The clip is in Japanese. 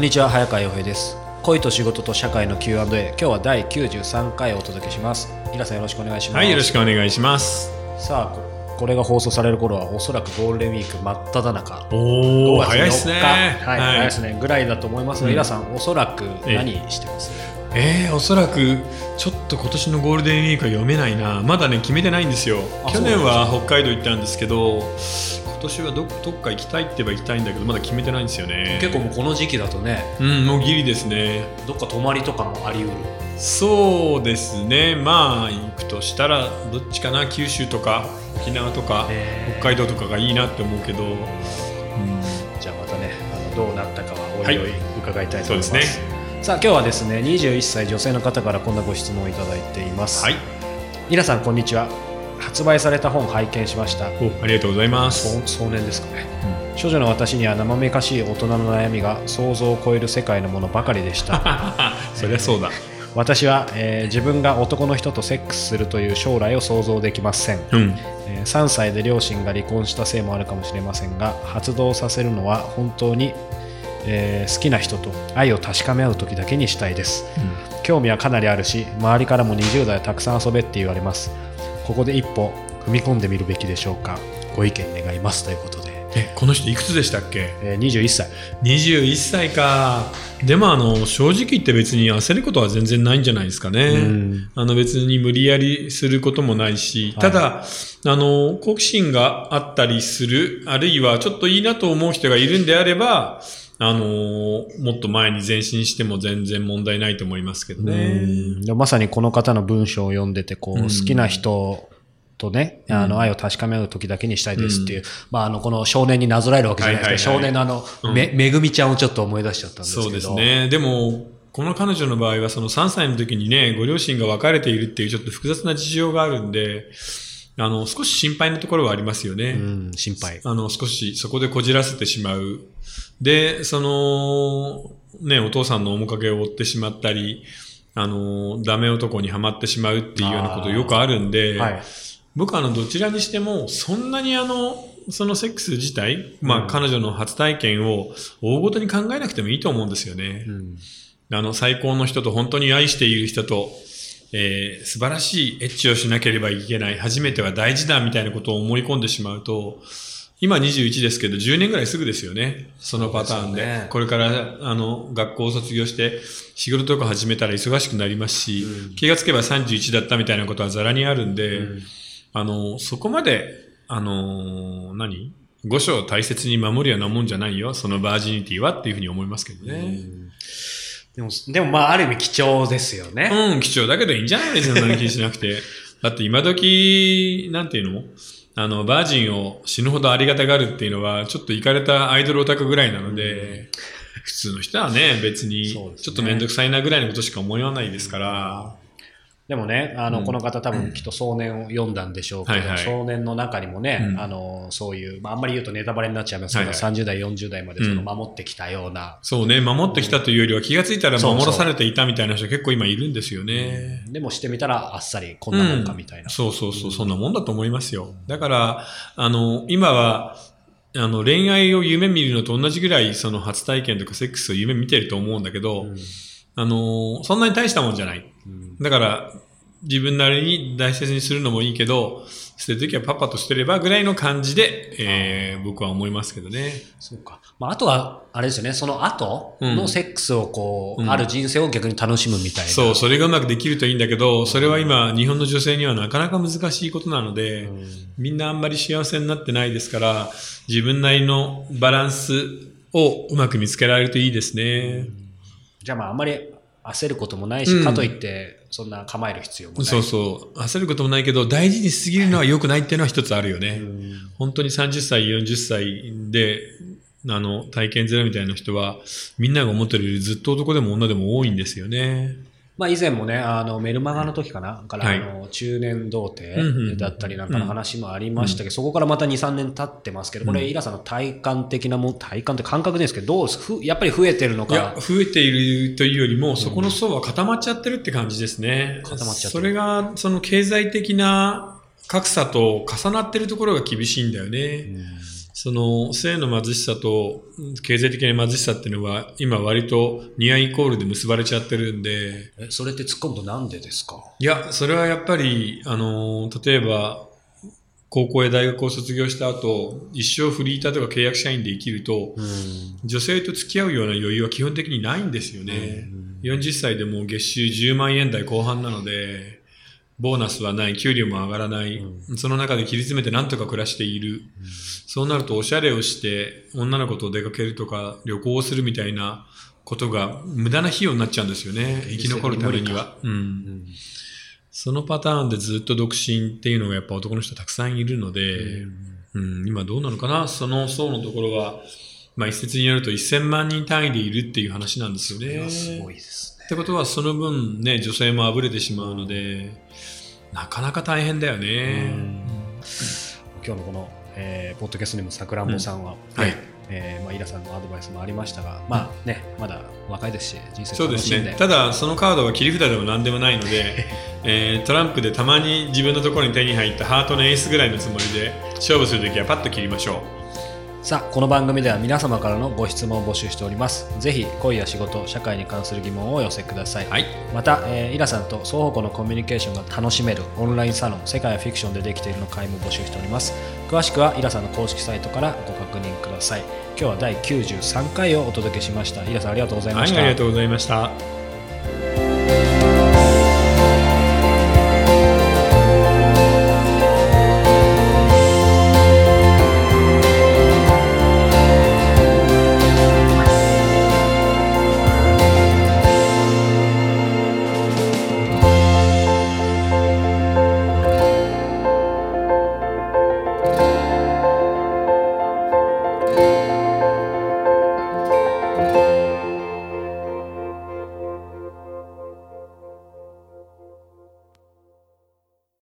こんにちは早川洋平です。恋と仕事と社会の Q&A 今日は第93回お届けします。イラさんよろしくお願いします。はい、よろしくお願いします。さあここれが放送される頃はおそらくゴールデンウィーク真っ只中。お5お、月早いですね。4日はい、早いですね。ぐらいだと思いますが、うん。イラさんおそらくええ。何してます？えー、おそらくちょっと今年のゴールデンウィークは読めないな。まだね、決めてないんですよ。あ去年は北海道行ったんですけど、今年はどどっか行きたいって言えば行きたいんだけど、まだ決めてないんですよね。結構もうこの時期だとねうん、もうギリですね。どっか泊まりとかもあり得る。そうですね。まあ、行くとしたら、どっちかな、九州とか沖縄とか、え。ー北海道とかがいいなって思うけど、うん、じゃあまたねあのどうなったかはおはいいおい。伺いたいと思います,、そうですさあ今日はですね21歳女性の方からこんなご質問をいただいています、はい。皆さんこんにちは発売された本拝見しました。おありがとうございます。壮壮年ですかね、少女の私には生めかしい大人の悩みが想像を超える世界のものばかりでした。そりゃそうだ。私は、えー自分が男の人とセックスするという将来を想像できません、うん。えー3歳で両親が離婚したせいもあるかもしれませんが発動させるのは本当に、えー好きな人と愛を確かめ合う時だけにしたいです。興味はかなりあるし周りからも20代はたくさん遊べって言われますここで一歩踏み込んでみるべきでしょうか。ご意見願いますということで、え、この人いくつでしたっけ？えー21歳。21歳か。でもあの、正直言って別に焦ることは全然ないんじゃないですかね。うん。あの別に無理やりすることもないし、ただ、あの、好奇心があったりする、あるいはちょっといいなと思う人がいるんであれば、あの、もっと前に前進しても全然問題ないと思いますけどね。まさにこの方の文章を読んでてこう、うん。好きな人とね、あうん。の愛を確かめ合う時だけにしたいですっていう、まあ、あのこの少年になぞらえるわけじゃないですけど、はいはいはい。少年のあの、うん。めめぐみちゃんをちょっと思い出しちゃったんですけど。そうですね。でも、この彼女の場合は、その3歳の時にね、ご両親が別れているっていうちょっと複雑な事情があるんで、あの、少し心配なところはありますよね。うん、心配あの、少しそこでこじらせてしまう。で、その、ね、お父さんの面影を追ってしまったり、あの、ダメ男にはまってしまうっていうようなことよくあるんで、はい僕はあの、どちらにしても、そんなにあの、そのセックス自体、まうんあ、彼女の初体験を大ごとに考えなくてもいいと思うんですよね。うんあの、最高の人と本当に愛している人と、えー素晴らしいエッチをしなければいけない、初めては大事だみたいなことを思い込んでしまうと、今21ですけど、10年ぐらいすぐですよね。そのパターンで。でねこれから、あの、学校を卒業して、仕事とか始めたら忙しくなりますし、うん気がつけば31だったみたいなことはザラにあるんで、うんあの、そこまで、あの、何？五章を大切に守るようなもんじゃないよ。そのバージニティはっていうふうに思いますけどね。でもでもまあある意味貴重ですよね、うん、貴重だけどいいんじゃない？ですか、そんなに気にしなくて。だって今時、なんていうの？あの、バージンを死ぬほどありがたがるっていうのは、ちょっと行かれたアイドルオタクぐらいなので、普通の人はね、別に、ちょっとめんどくさいなぐらいのことしか思わないですから、でもねあの、うん。この方多分きっと少年を読んだんでしょうけど、はいはい。少年の中にもね、うん。あのそういう、まあ、あんまり言うとネタバレになっちゃいますけど、はいはい。30代40代までその守ってきたような、そうね、守ってきたというよりは気がついたら守らされていたみたいな人結構今いるんですよね。でもしてみたらあっさりこんなもんかみたいな、そうそうそう、そんなもんだと思いますよ。だから、あの、今は、あの、恋愛を夢見るのと同じぐらい、その初体験とかセックスを夢見てると思うんだけど、うん。あの、そんなに大したもんじゃない。うんだから、自分なりに大切にするのもいいけど、捨てるときはパパとしてればぐらいの感じで、えー、僕は思いますけどね。そうか。まあ、あとは、あれですよね、その後のセックスをこう、うんある人生を逆に楽しむみたいな。そう、それがうまくできるといいんだけど、それは今、日本の女性にはなかなか難しいことなので、うんみんなあんまり幸せになってないですから、自分なりのバランスをうまく見つけられるといいですね。じゃあまあ、あんまり焦ることもないし、うんかといって、そんな構える必要もない。そうそう。焦ることもないけど、大事にしすぎるのは良くないっていうのは一つあるよね。うん本当に30歳、40歳で、あの、体験ゼロみたいな人は、みんなが思ってるよりずっと男でも女でも多いんですよね。まあ、以前もね、あのメルマガの時かな、から、はい。あの中年童貞うんうんうんだったりなんかの話もありましたけど、そこからまた2、3年経ってますけど、これ、うんイラさんの体感的なもん、体感って感覚ですけど、どうふやっぱり増えてるのいやか、、増えているというよりも、そこの層は固まっちゃってるって感じですね。固まっちゃってる。それが、その経済的な格差と重なってるところが厳しいんだよね。その性の貧しさと経済的な貧しさっていうのは今割とニアイコールで結ばれちゃってるんで。え、それって突っ込むとなんでですか？いや、それはやっぱり、あの、例えば、高校や大学を卒業した後、一生フリーターとか契約社員で生きると、女性と付き合うような余裕は基本的にないんですよね。40歳でも月収10万円台後半なので、ボーナスはない、給料も上がらない、うん、その中で切り詰めてなんとか暮らしている、うん、そうなるとおしゃれをして女の子と出かけるとか旅行をするみたいなことが無駄な費用になっちゃうんですよね、生き残るためには。うん、そのパターンでずっと独身っていうのがやっぱ男の人たくさんいるので、うん。今どうなのかな？その層のところは、まあ一説によると1000万人単位でいるっていう話なんですよね。すごいですね。ってことはその分ね、女性もあぶれてしまうので、なかなか大変だよね。今日のこの、えー、ポッドキャストネームさくらんぼさんは、うん、はい。えーまあ、イラさんのアドバイスもありましたが、まあね、まだ若いですし、人生楽しんで。そうですね、ただ、そのカードは切り札でもなんでもないので、えー、トランプでたまに自分のところに手に入ったハートのエースぐらいのつもりで勝負するときはパッと切りましょう。さあこの番組では皆様からのご質問を募集しております。ぜひ恋や仕事社会に関する疑問をお寄せください、はい、また、えー、イラさんと双方向のコミュニケーションが楽しめるオンラインサロン世界はフィクションでできているの会も募集しております。詳しくはイラさんの公式サイトからご確認ください。今日は第93回をお届けしました。イラさんありがとうございました、はい、ありがとうございました